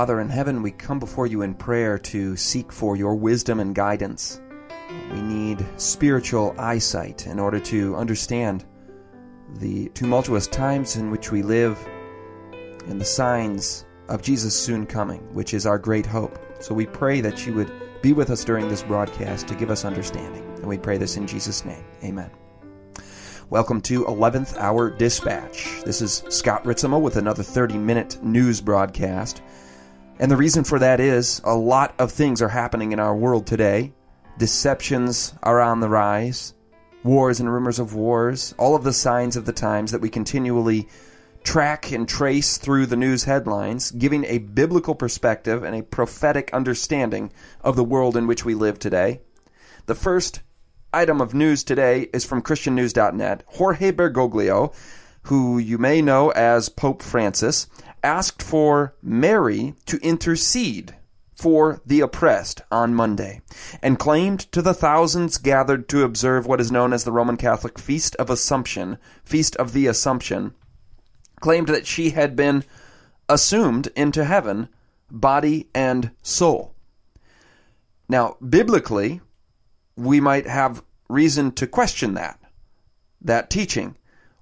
Father in heaven, we come before you in prayer to seek for your wisdom and guidance. We need spiritual eyesight in order to understand the tumultuous times in which we live and the signs of Jesus' soon coming, which is our great hope. So we pray that you would be with us during this broadcast to give us understanding. And we pray this in Jesus' name. Amen. Welcome to 11th Hour Dispatch. This is Scott Ritsema with another 30 minute news broadcast. And the reason for that is a lot of things are happening in our world today. Deceptions are on the rise, wars and rumors of wars, all of the signs of the times that we continually track and trace through the news headlines, giving a biblical perspective and a prophetic understanding of the world in which we live today. The first item of news today is from ChristianNews.net. Jorge Bergoglio, who you may know as Pope Francis, asked for Mary to intercede for the oppressed on Monday and claimed to the thousands gathered to observe what is known as the Roman Catholic Feast of Assumption, Feast of the Assumption, claimed that she had been assumed into heaven, body and soul. Now, biblically, we might have reason to question that, that teaching.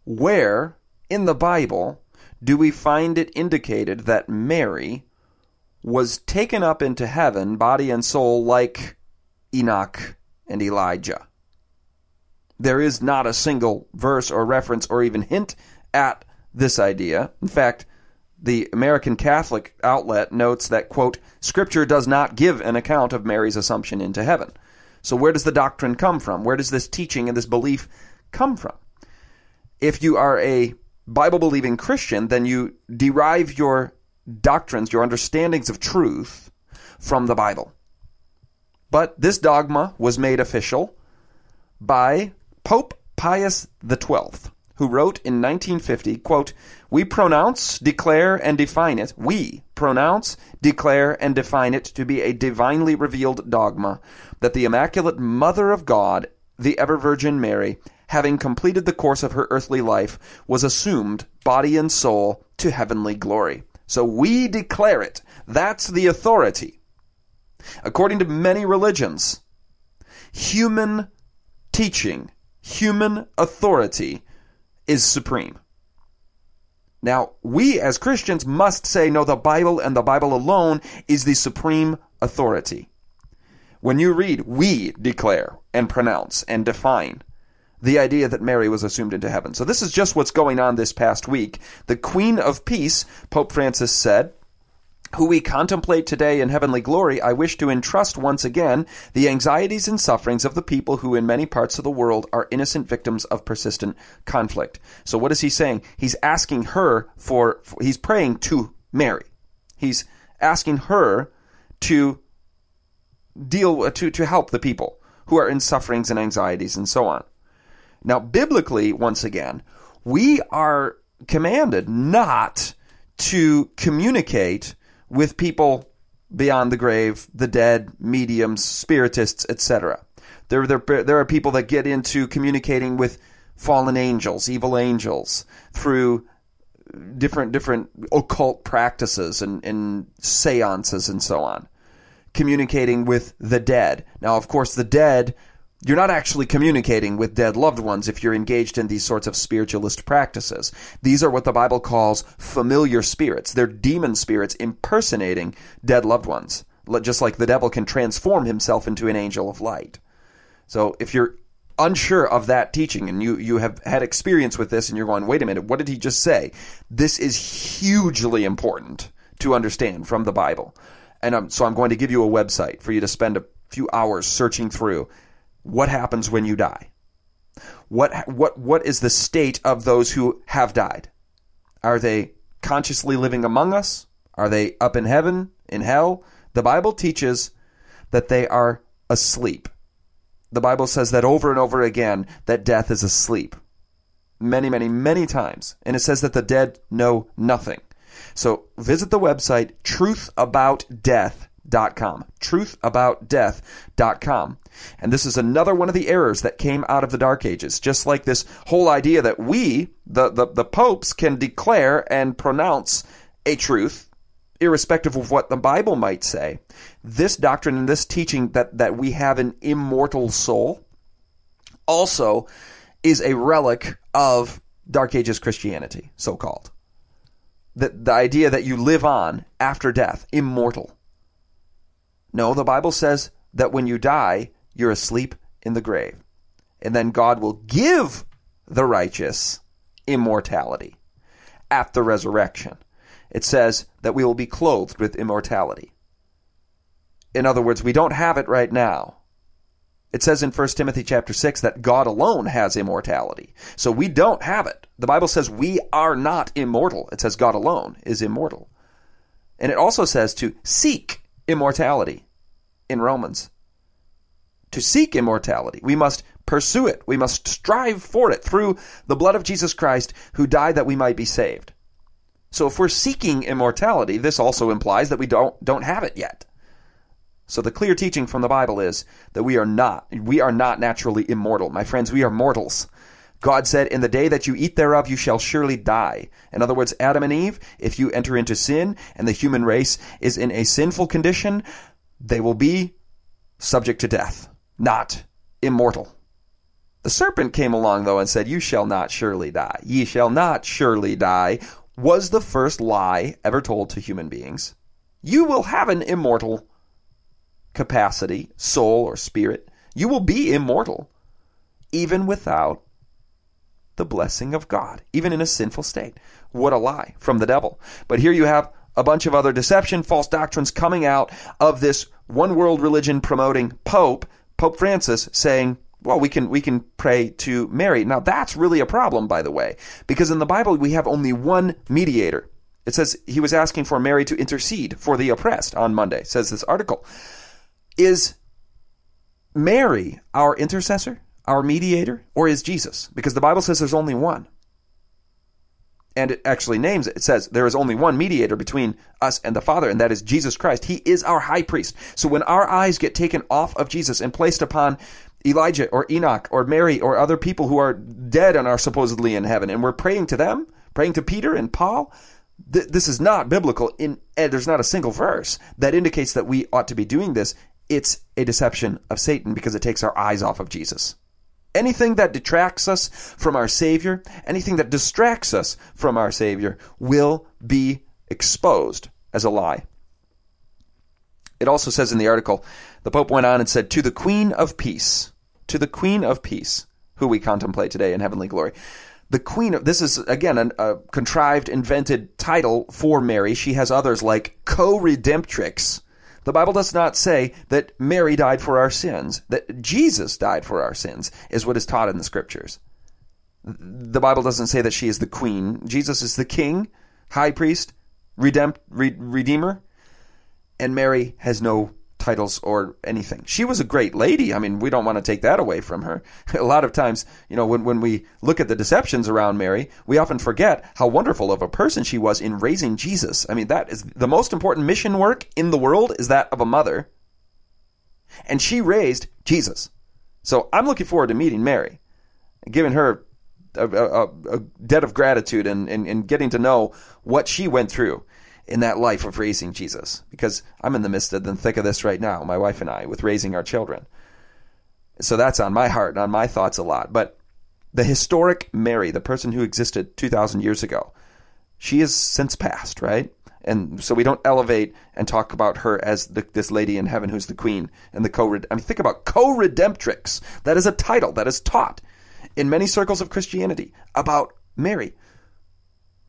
Where in the Bible do we find it indicated that Mary was taken up into heaven, body and soul, like Enoch and Elijah. There is not a single verse or reference or even hint at this idea. In fact, the American Catholic outlet notes that, quote, Scripture does not give an account of Mary's assumption into heaven. So, where does the doctrine come from? Where does this teaching and this belief come from? If you are a Bible believing Christian, then you derive your doctrines, your understandings of truth from the Bible. But this dogma was made official by Pope Pius XII, who wrote in 1950, quote, We pronounce, declare, and define it, we pronounce, declare, and define it to be a divinely revealed dogma that the Immaculate Mother of God, the Ever Virgin Mary, having completed the course of her earthly life, was assumed, body and soul, to heavenly glory. So we declare it. That's the authority. According to many religions, human teaching, human authority is supreme. Now, we as Christians must say, no, the Bible and the Bible alone is the supreme authority. When you read, we declare and pronounce and define, the idea that Mary was assumed into heaven. So this is just what's going on this past week. The Queen of Peace, Pope Francis said, who we contemplate today in heavenly glory, I wish to entrust once again the anxieties and sufferings of the people who in many parts of the world are innocent victims of persistent conflict. So what is he saying? He's asking her for, he's praying to Mary. He's asking her to deal, to, to help the people who are in sufferings and anxieties and so on. Now, biblically, once again, we are commanded not to communicate with people beyond the grave, the dead, mediums, spiritists, etc. There, there, there are people that get into communicating with fallen angels, evil angels, through different different occult practices and, and seances and so on. Communicating with the dead. Now, of course, the dead you're not actually communicating with dead loved ones if you're engaged in these sorts of spiritualist practices. These are what the Bible calls familiar spirits. They're demon spirits impersonating dead loved ones, just like the devil can transform himself into an angel of light. So if you're unsure of that teaching and you, you have had experience with this and you're going, wait a minute, what did he just say? This is hugely important to understand from the Bible. And um, so I'm going to give you a website for you to spend a few hours searching through what happens when you die? What, what, what is the state of those who have died? Are they consciously living among us? Are they up in heaven, in hell? The Bible teaches that they are asleep. The Bible says that over and over again that death is asleep. Many, many, many times. And it says that the dead know nothing. So visit the website truthaboutdeath.com. Truthaboutdeath.com. And this is another one of the errors that came out of the Dark Ages. Just like this whole idea that we, the, the, the popes, can declare and pronounce a truth, irrespective of what the Bible might say. This doctrine and this teaching that, that we have an immortal soul also is a relic of Dark Ages Christianity, so called. The, the idea that you live on after death, immortal. No, the Bible says that when you die, you're asleep in the grave. And then God will give the righteous immortality at the resurrection. It says that we will be clothed with immortality. In other words, we don't have it right now. It says in 1 Timothy chapter 6 that God alone has immortality. So we don't have it. The Bible says we are not immortal. It says God alone is immortal. And it also says to seek immortality in Romans. To seek immortality, we must pursue it. We must strive for it through the blood of Jesus Christ who died that we might be saved. So if we're seeking immortality, this also implies that we don't don't have it yet. So the clear teaching from the Bible is that we are not we are not naturally immortal. My friends, we are mortals. God said, In the day that you eat thereof, you shall surely die. In other words, Adam and Eve, if you enter into sin and the human race is in a sinful condition, they will be subject to death, not immortal. The serpent came along, though, and said, You shall not surely die. Ye shall not surely die, was the first lie ever told to human beings. You will have an immortal capacity, soul, or spirit. You will be immortal, even without the blessing of God, even in a sinful state. What a lie from the devil. But here you have a bunch of other deception, false doctrines coming out of this one world religion promoting Pope, Pope Francis, saying, well, we can we can pray to Mary. Now that's really a problem, by the way, because in the Bible we have only one mediator. It says he was asking for Mary to intercede for the oppressed on Monday, says this article. Is Mary our intercessor, our mediator, or is Jesus? Because the Bible says there's only one. And it actually names it. It says there is only one mediator between us and the Father, and that is Jesus Christ. He is our high priest. So when our eyes get taken off of Jesus and placed upon Elijah or Enoch or Mary or other people who are dead and are supposedly in heaven, and we're praying to them, praying to Peter and Paul, th- this is not biblical. In eh, there's not a single verse that indicates that we ought to be doing this it's a deception of Satan because it takes our eyes off of Jesus. Anything that detracts us from our Savior, anything that distracts us from our Savior, will be exposed as a lie. It also says in the article, the Pope went on and said, To the Queen of Peace, to the Queen of Peace, who we contemplate today in heavenly glory. The Queen of, this is again an, a contrived, invented title for Mary. She has others like co redemptrix, the Bible does not say that Mary died for our sins, that Jesus died for our sins, is what is taught in the scriptures. The Bible doesn't say that she is the queen. Jesus is the king, high priest, redeemer, and Mary has no titles or anything. She was a great lady. I mean, we don't want to take that away from her. A lot of times, you know, when, when we look at the deceptions around Mary, we often forget how wonderful of a person she was in raising Jesus. I mean, that is the most important mission work in the world is that of a mother. And she raised Jesus. So I'm looking forward to meeting Mary giving her a, a, a debt of gratitude and, and, and getting to know what she went through in that life of raising Jesus because I'm in the midst of the thick of this right now, my wife and I, with raising our children. So that's on my heart and on my thoughts a lot. But the historic Mary, the person who existed 2,000 years ago, she has since passed, right? And so we don't elevate and talk about her as the, this lady in heaven who's the queen and the co. I mean, think about co-redemptrix. That is a title that is taught in many circles of Christianity about Mary.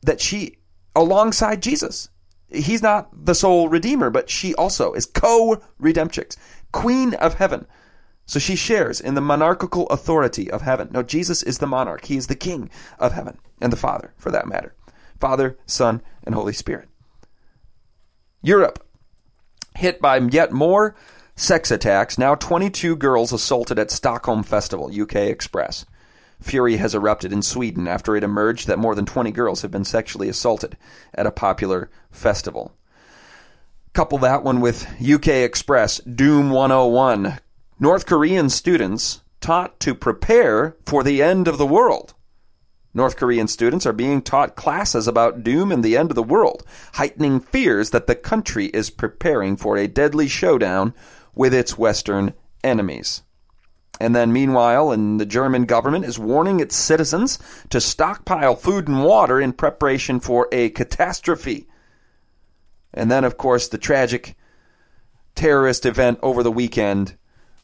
That she, alongside Jesus, he's not the sole redeemer, but she also is co-redemptrix, queen of heaven. So she shares in the monarchical authority of heaven. No, Jesus is the monarch. He is the king of heaven and the Father, for that matter. Father, Son, and Holy Spirit. Europe, hit by yet more sex attacks. Now 22 girls assaulted at Stockholm Festival, UK Express. Fury has erupted in Sweden after it emerged that more than 20 girls have been sexually assaulted at a popular festival. Couple that one with UK Express, Doom 101. North Korean students taught to prepare for the end of the world. North Korean students are being taught classes about doom and the end of the world, heightening fears that the country is preparing for a deadly showdown with its Western enemies. And then, meanwhile, and the German government is warning its citizens to stockpile food and water in preparation for a catastrophe. And then, of course, the tragic terrorist event over the weekend,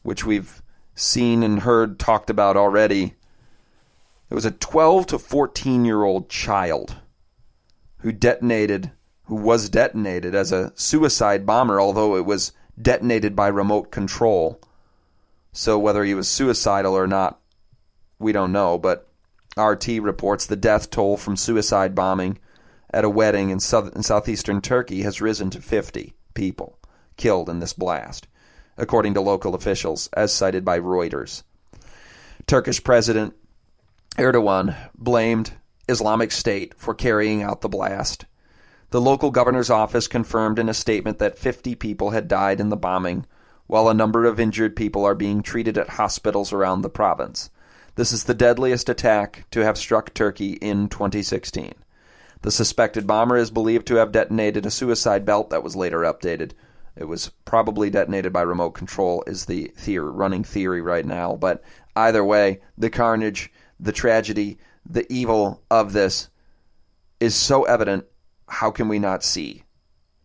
which we've seen and heard talked about already it was a 12 to 14 year old child who detonated, who was detonated as a suicide bomber, although it was detonated by remote control. So whether he was suicidal or not, we don't know. But RT reports the death toll from suicide bombing at a wedding in, south- in southeastern Turkey has risen to 50 people killed in this blast, according to local officials, as cited by Reuters. Turkish President Erdogan blamed Islamic State for carrying out the blast. The local governor's office confirmed in a statement that 50 people had died in the bombing, while a number of injured people are being treated at hospitals around the province. This is the deadliest attack to have struck Turkey in 2016. The suspected bomber is believed to have detonated a suicide belt that was later updated. It was probably detonated by remote control, is the theory, running theory right now. But either way, the carnage the tragedy, the evil of this is so evident. How can we not see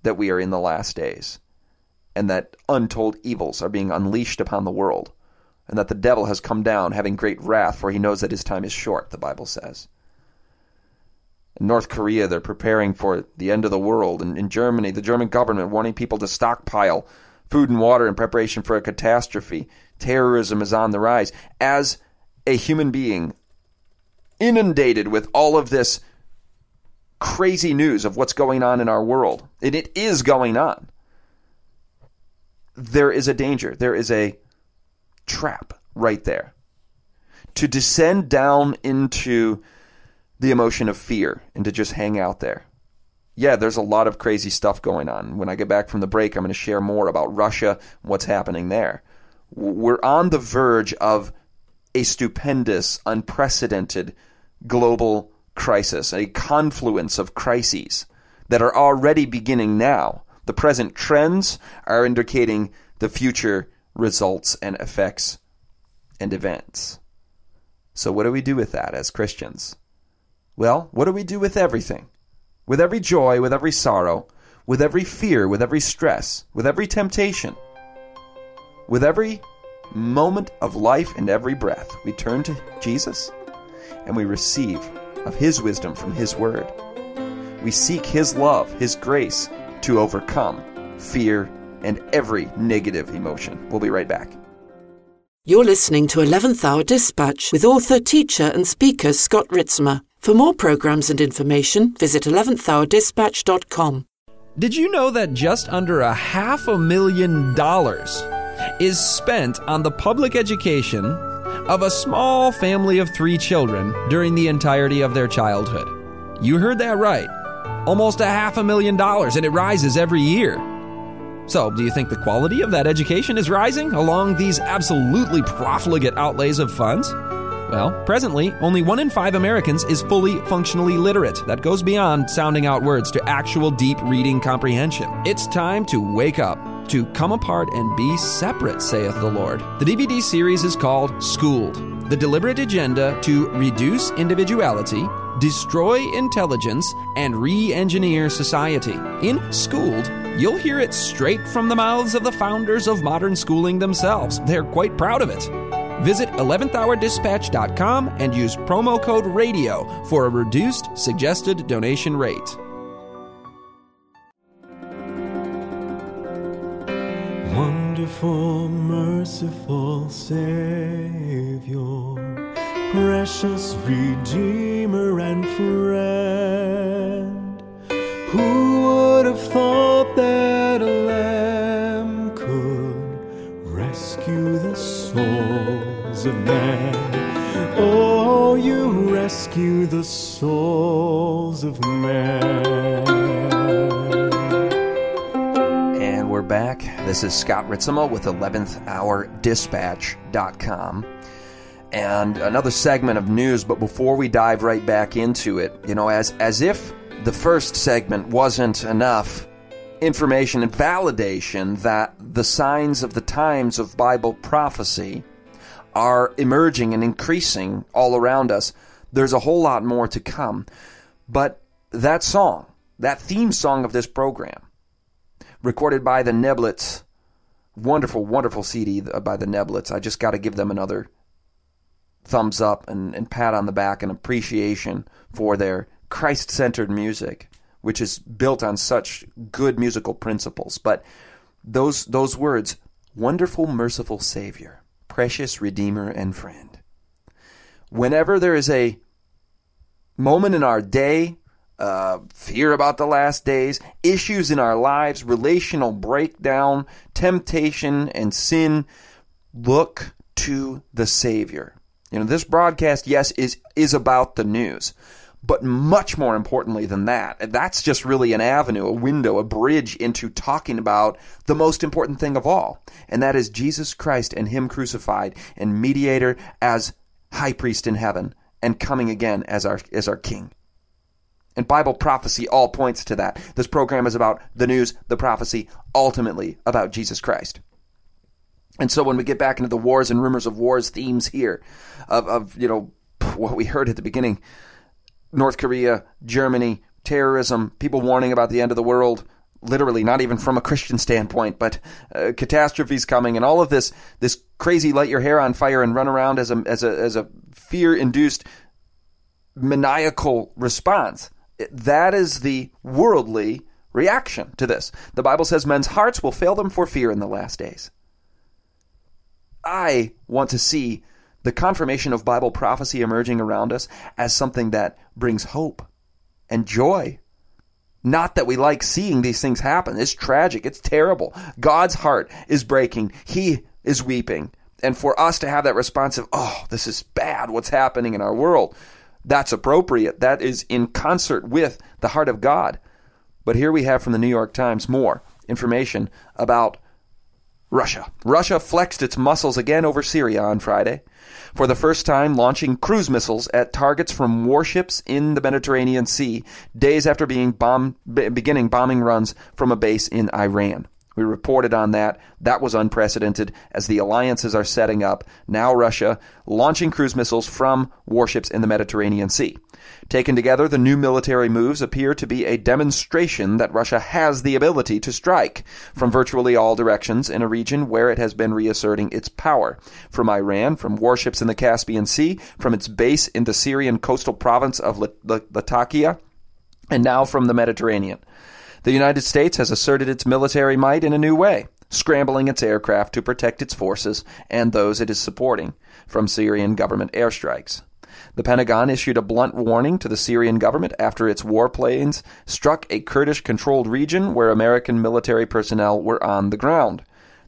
that we are in the last days and that untold evils are being unleashed upon the world and that the devil has come down having great wrath for he knows that his time is short, the Bible says. In North Korea, they're preparing for the end of the world. And in Germany, the German government warning people to stockpile food and water in preparation for a catastrophe. Terrorism is on the rise. As a human being, inundated with all of this crazy news of what's going on in our world, and it is going on, there is a danger. There is a trap right there. To descend down into the emotion of fear and to just hang out there. Yeah, there's a lot of crazy stuff going on. When I get back from the break, I'm going to share more about Russia, what's happening there. We're on the verge of a stupendous, unprecedented global crisis, a confluence of crises that are already beginning now. The present trends are indicating the future results and effects and events. So, what do we do with that as Christians? Well, what do we do with everything? With every joy, with every sorrow, with every fear, with every stress, with every temptation, with every moment of life and every breath, we turn to Jesus and we receive of His wisdom from His Word. We seek His love, His grace to overcome fear and every negative emotion. We'll be right back. You're listening to 11th Hour Dispatch with author, teacher, and speaker Scott Ritsema. For more programs and information, visit 11thhourdispatch.com. Did you know that just under a half a million dollars is spent on the public education of a small family of three children during the entirety of their childhood. You heard that right. Almost a half a million dollars, and it rises every year. So, do you think the quality of that education is rising along these absolutely profligate outlays of funds? Well, presently, only one in five Americans is fully functionally literate. That goes beyond sounding out words to actual deep reading comprehension. It's time to wake up to come apart and be separate, saith the Lord. The DVD series is called Schooled The Deliberate Agenda to Reduce Individuality, Destroy Intelligence, and Re Engineer Society. In Schooled, you'll hear it straight from the mouths of the founders of modern schooling themselves. They're quite proud of it. Visit 11thhourdispatch.com and use promo code RADIO for a reduced suggested donation rate. Wonderful, merciful Savior, precious Redeemer and friend. Who would have thought that a lamb could rescue the souls of men? Oh, you rescue the souls of men. And we're back. This is Scott Ritsema with 11th Hour Dispatch.com. And another segment of news, but before we dive right back into it, you know, as, as if the first segment wasn't enough information and validation that the signs of the times of Bible prophecy are emerging and increasing all around us. There's a whole lot more to come. But that song, that theme song of this program, recorded by the Neblets, wonderful, wonderful CD by the Neblets. I just got to give them another thumbs up and, and pat on the back and appreciation for their Christ centered music, which is built on such good musical principles. But those, those words, wonderful, merciful Savior, precious Redeemer and friend. Whenever there is a moment in our day, uh, fear about the last days, issues in our lives, relational breakdown, temptation, and sin, look to the Savior. You know, this broadcast, yes, is is about the news. But much more importantly than that, that's just really an avenue, a window, a bridge into talking about the most important thing of all. And that is Jesus Christ and Him crucified and mediator as high priest in heaven and coming again as our, as our king. And Bible prophecy all points to that. This program is about the news, the prophecy, ultimately about Jesus Christ. And so when we get back into the wars and rumors of wars themes here, of, of you know, what we heard at the beginning, North Korea, Germany, terrorism, people warning about the end of the world, literally not even from a Christian standpoint, but uh, catastrophes coming and all of this this crazy light your hair on fire and run around as a as a as a fear induced maniacal response. That is the worldly reaction to this. The Bible says men's hearts will fail them for fear in the last days. I want to see the confirmation of Bible prophecy emerging around us as something that brings hope and joy. Not that we like seeing these things happen. It's tragic. It's terrible. God's heart is breaking. He is weeping. And for us to have that response of, oh, this is bad, what's happening in our world, that's appropriate. That is in concert with the heart of God. But here we have from the New York Times more information about Russia. Russia flexed its muscles again over Syria on Friday, for the first time launching cruise missiles at targets from warships in the Mediterranean Sea, days after being bomb, beginning bombing runs from a base in Iran. We reported on that. That was unprecedented as the alliances are setting up. Now Russia launching cruise missiles from warships in the Mediterranean Sea. Taken together, the new military moves appear to be a demonstration that Russia has the ability to strike from virtually all directions in a region where it has been reasserting its power. From Iran, from warships in the Caspian Sea, from its base in the Syrian coastal province of Latakia, and now from the Mediterranean. The United States has asserted its military might in a new way, scrambling its aircraft to protect its forces and those it is supporting from Syrian government airstrikes. The Pentagon issued a blunt warning to the Syrian government after its warplanes struck a Kurdish controlled region where American military personnel were on the ground.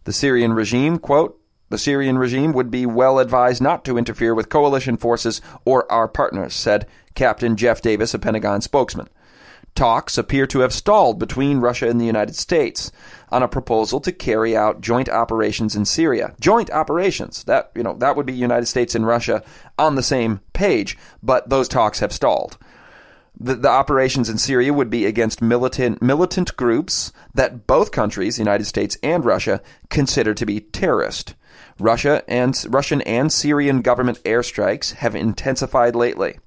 The Syrian regime, quote, the Syrian regime would be well advised not to interfere with coalition forces or our partners, said Captain Jeff Davis, a Pentagon spokesman. Talks appear to have stalled between Russia and the United States on a proposal to carry out joint operations in Syria. Joint operations. That, you know, that would be United States and Russia on the same page, but those talks have stalled. The, the, operations in Syria would be against militant militant groups that both countries, United States and Russia, consider to be terrorist. Russia and Russian and Syrian government airstrikes have intensified lately,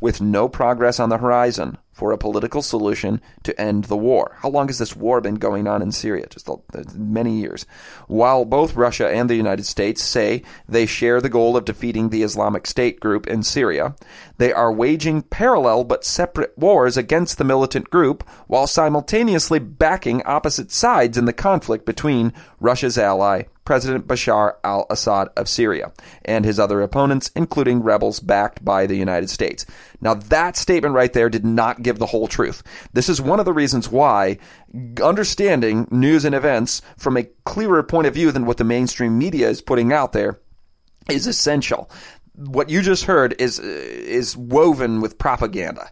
with no progress on the horizon for a political solution to end the war. How long has this war been going on in Syria? Just many years. While both Russia and the United States say they share the goal of defeating the Islamic State group in Syria, they are waging parallel but separate wars against the militant group while simultaneously backing opposite sides in the conflict between Russia's ally President Bashar al Assad of Syria and his other opponents, including rebels backed by the United States. Now, that statement right there did not give the whole truth. This is one of the reasons why understanding news and events from a clearer point of view than what the mainstream media is putting out there is essential. What you just heard is uh, is woven with propaganda.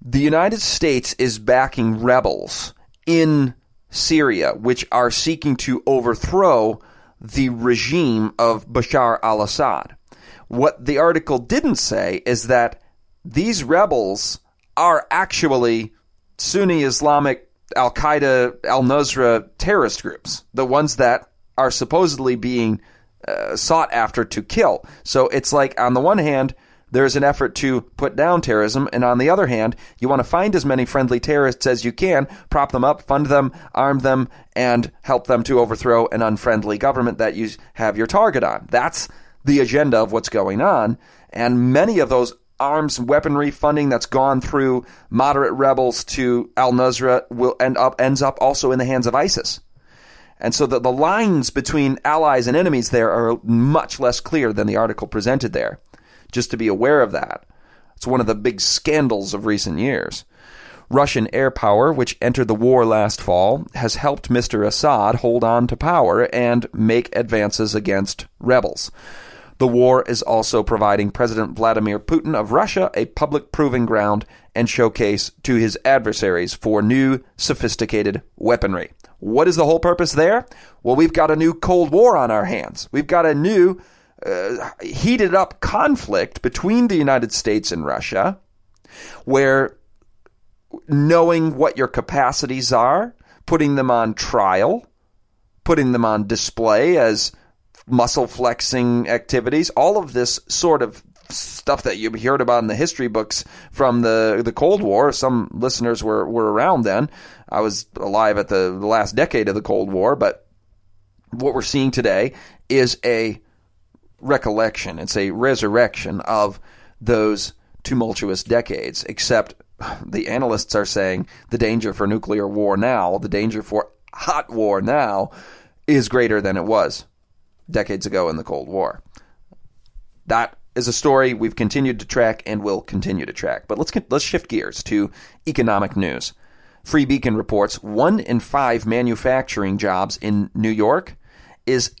The United States is backing rebels in Syria, which are seeking to overthrow the regime of Bashar al Assad. What the article didn't say is that these rebels are actually Sunni Islamic Al Qaeda, Al Nusra terrorist groups, the ones that are supposedly being uh, sought after to kill. So it's like, on the one hand, there's an effort to put down terrorism, and on the other hand, you want to find as many friendly terrorists as you can, prop them up, fund them, arm them, and help them to overthrow an unfriendly government that you have your target on. That's the agenda of what's going on, and many of those arms weaponry funding that's gone through moderate rebels to Al Nusra will end up ends up also in the hands of ISIS. And so the, the lines between allies and enemies there are much less clear than the article presented there just to be aware of that. It's one of the big scandals of recent years. Russian air power, which entered the war last fall, has helped Mr. Assad hold on to power and make advances against rebels. The war is also providing President Vladimir Putin of Russia a public proving ground and showcase to his adversaries for new, sophisticated weaponry. What is the whole purpose there? Well, we've got a new Cold War on our hands. We've got a new uh, heated up conflict between the United States and Russia, where knowing what your capacities are, putting them on trial, putting them on display as muscle flexing activities, all of this sort of stuff that you've heard about in the history books from the the Cold War. Some listeners were, were around then. I was alive at the, the last decade of the Cold War, but what we're seeing today is a recollection. It's a resurrection of those tumultuous decades, except the analysts are saying the danger for nuclear war now, the danger for hot war now, is greater than it was decades ago in the Cold War. That is a story we've continued to track and will continue to track. But let's let's shift gears to economic news. Free Beacon reports one in five manufacturing jobs in New York is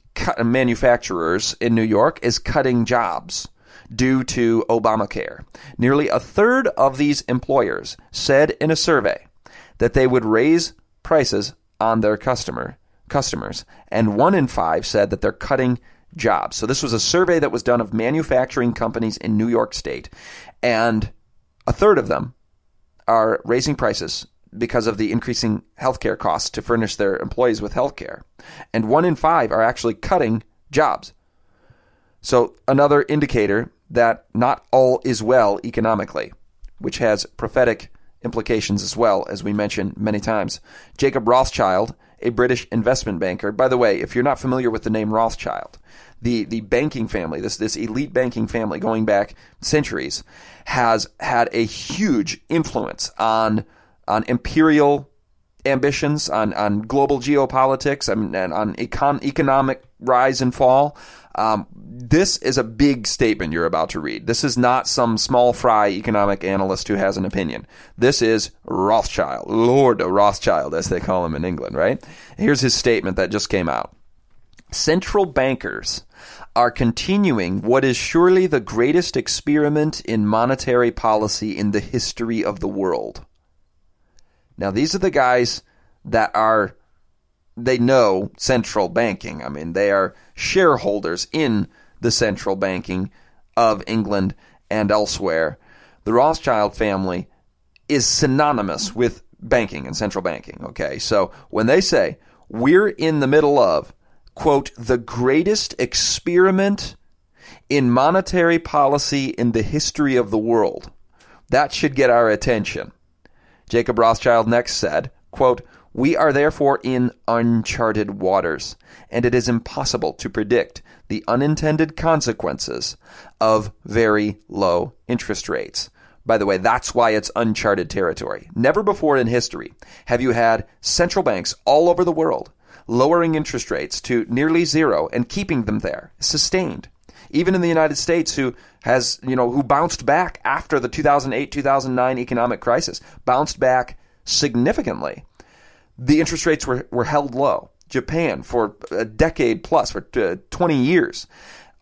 manufacturers in New York is cutting jobs due to Obamacare. Nearly a third of these employers said in a survey that they would raise prices on their customer customers, and one in five said that they're cutting jobs. So this was a survey that was done of manufacturing companies in New York State, and a third of them are raising prices because of the increasing healthcare costs to furnish their employees with healthcare. And one in five are actually cutting jobs. So, another indicator that not all is well economically, which has prophetic implications as well, as we mentioned many times. Jacob Rothschild, a British investment banker, by the way, if you're not familiar with the name Rothschild, the, the banking family, this, this elite banking family going back centuries, has had a huge influence on on imperial ambitions, on, on global geopolitics, and, on econ- economic rise and fall. Um, this is a big statement you're about to read. This is not some small fry economic analyst who has an opinion. This is Rothschild, Lord Rothschild, as they call him in England, right? Here's his statement that just came out. Central bankers are continuing what is surely the greatest experiment in monetary policy in the history of the world. Now, these are the guys that are, they know central banking. I mean, they are shareholders in the central banking of England and elsewhere. The Rothschild family is synonymous with banking and central banking. Okay, so when they say we're in the middle of, quote, the greatest experiment in monetary policy in the history of the world, that should get our attention. Jacob Rothschild next said, quote, We are therefore in uncharted waters, and it is impossible to predict the unintended consequences of very low interest rates. By the way, that's why it's uncharted territory. Never before in history have you had central banks all over the world lowering interest rates to nearly zero and keeping them there, sustained. Even in the United States, who has, you know, who bounced back after the 2008 2009 economic crisis, bounced back significantly. The interest rates were, were held low. Japan, for a decade plus, for uh, 20 years,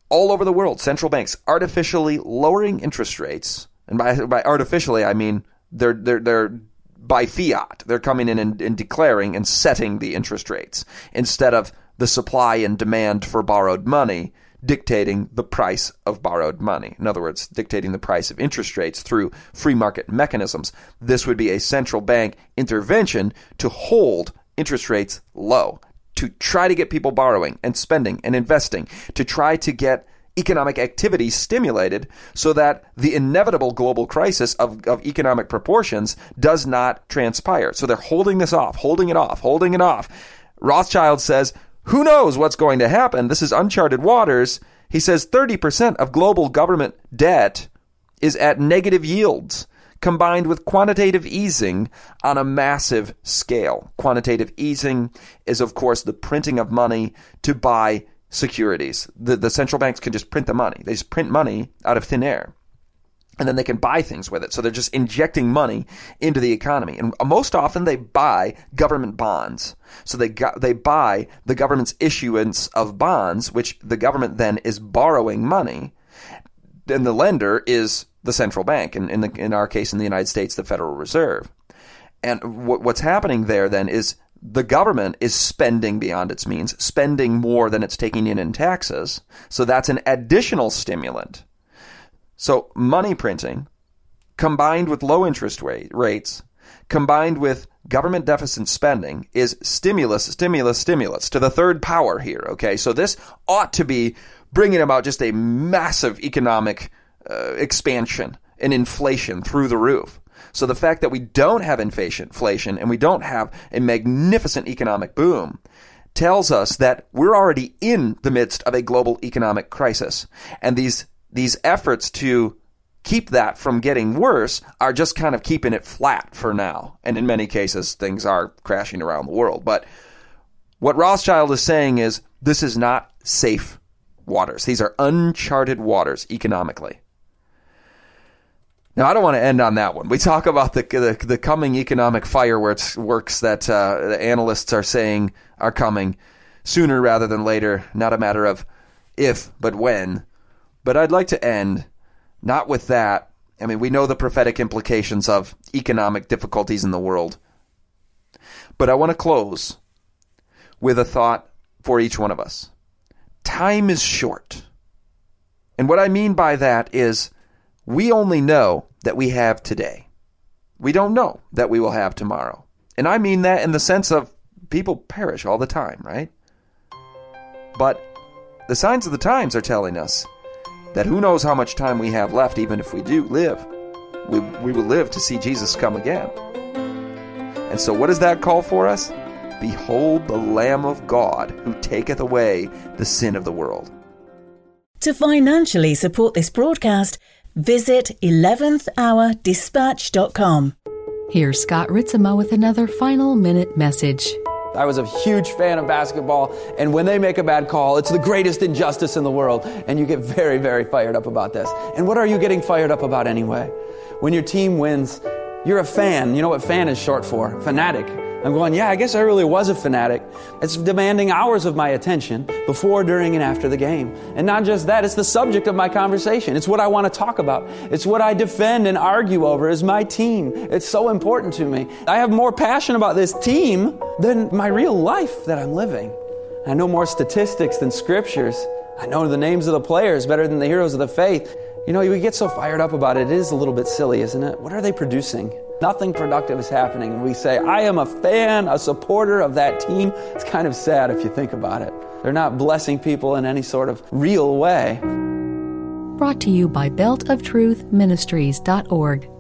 all over the world, central banks artificially lowering interest rates. And by, by artificially, I mean they're, they're, they're by fiat. They're coming in and, and declaring and setting the interest rates instead of the supply and demand for borrowed money dictating the price of borrowed money. In other words, dictating the price of interest rates through free market mechanisms. This would be a central bank intervention to hold interest rates low, to try to get people borrowing and spending and investing, to try to get economic activity stimulated so that the inevitable global crisis of, of economic proportions does not transpire. So they're holding this off, holding it off, holding it off. Rothschild says, who knows what's going to happen? This is uncharted waters. He says 30% of global government debt is at negative yields combined with quantitative easing on a massive scale. Quantitative easing is, of course, the printing of money to buy securities. The, the central banks can just print the money. They just print money out of thin air. And then they can buy things with it. So they're just injecting money into the economy. And most often they buy government bonds. So they got, they buy the government's issuance of bonds, which the government then is borrowing money. And the lender is the central bank. And in, the, in our case, in the United States, the Federal Reserve. And what's happening there then is the government is spending beyond its means, spending more than it's taking in in taxes. So that's an additional stimulant. So money printing combined with low interest rate, rates, combined with government deficit spending is stimulus, stimulus, stimulus to the third power here. Okay. So this ought to be bringing about just a massive economic uh, expansion and inflation through the roof. So the fact that we don't have inflation, inflation and we don't have a magnificent economic boom tells us that we're already in the midst of a global economic crisis. And these, these efforts to keep that from getting worse are just kind of keeping it flat for now. And in many cases, things are crashing around the world. But what Rothschild is saying is this is not safe waters. These are uncharted waters economically. Now, I don't want to end on that one. We talk about the the, the coming economic fireworks works that uh, the analysts are saying are coming sooner rather than later. Not a matter of if, but when. But I'd like to end not with that. I mean, we know the prophetic implications of economic difficulties in the world. But I want to close with a thought for each one of us. Time is short. And what I mean by that is we only know that we have today. We don't know that we will have tomorrow. And I mean that in the sense of people perish all the time, right? But the signs of the times are telling us that who knows how much time we have left, even if we do live. We, we will live to see Jesus come again. And so, what does that call for us? Behold the Lamb of God who taketh away the sin of the world. To financially support this broadcast, visit 11thhourdispatch.com. Here's Scott Ritsema with another final minute message. I was a huge fan of basketball, and when they make a bad call, it's the greatest injustice in the world, and you get very, very fired up about this. And what are you getting fired up about anyway? When your team wins, you're a fan. You know what fan is short for? Fanatic. I'm going, yeah, I guess I really was a fanatic. It's demanding hours of my attention before, during, and after the game. And not just that, it's the subject of my conversation. It's what I want to talk about. It's what I defend and argue over as my team. It's so important to me. I have more passion about this team than my real life that I'm living. I know more statistics than scriptures. I know the names of the players better than the heroes of the faith. You know, you get so fired up about it. It is a little bit silly, isn't it? What are they producing? Nothing productive is happening. And we say, I am a fan, a supporter of that team. It's kind of sad if you think about it. They're not blessing people in any sort of real way. Brought to you by beltoftruthministries.org.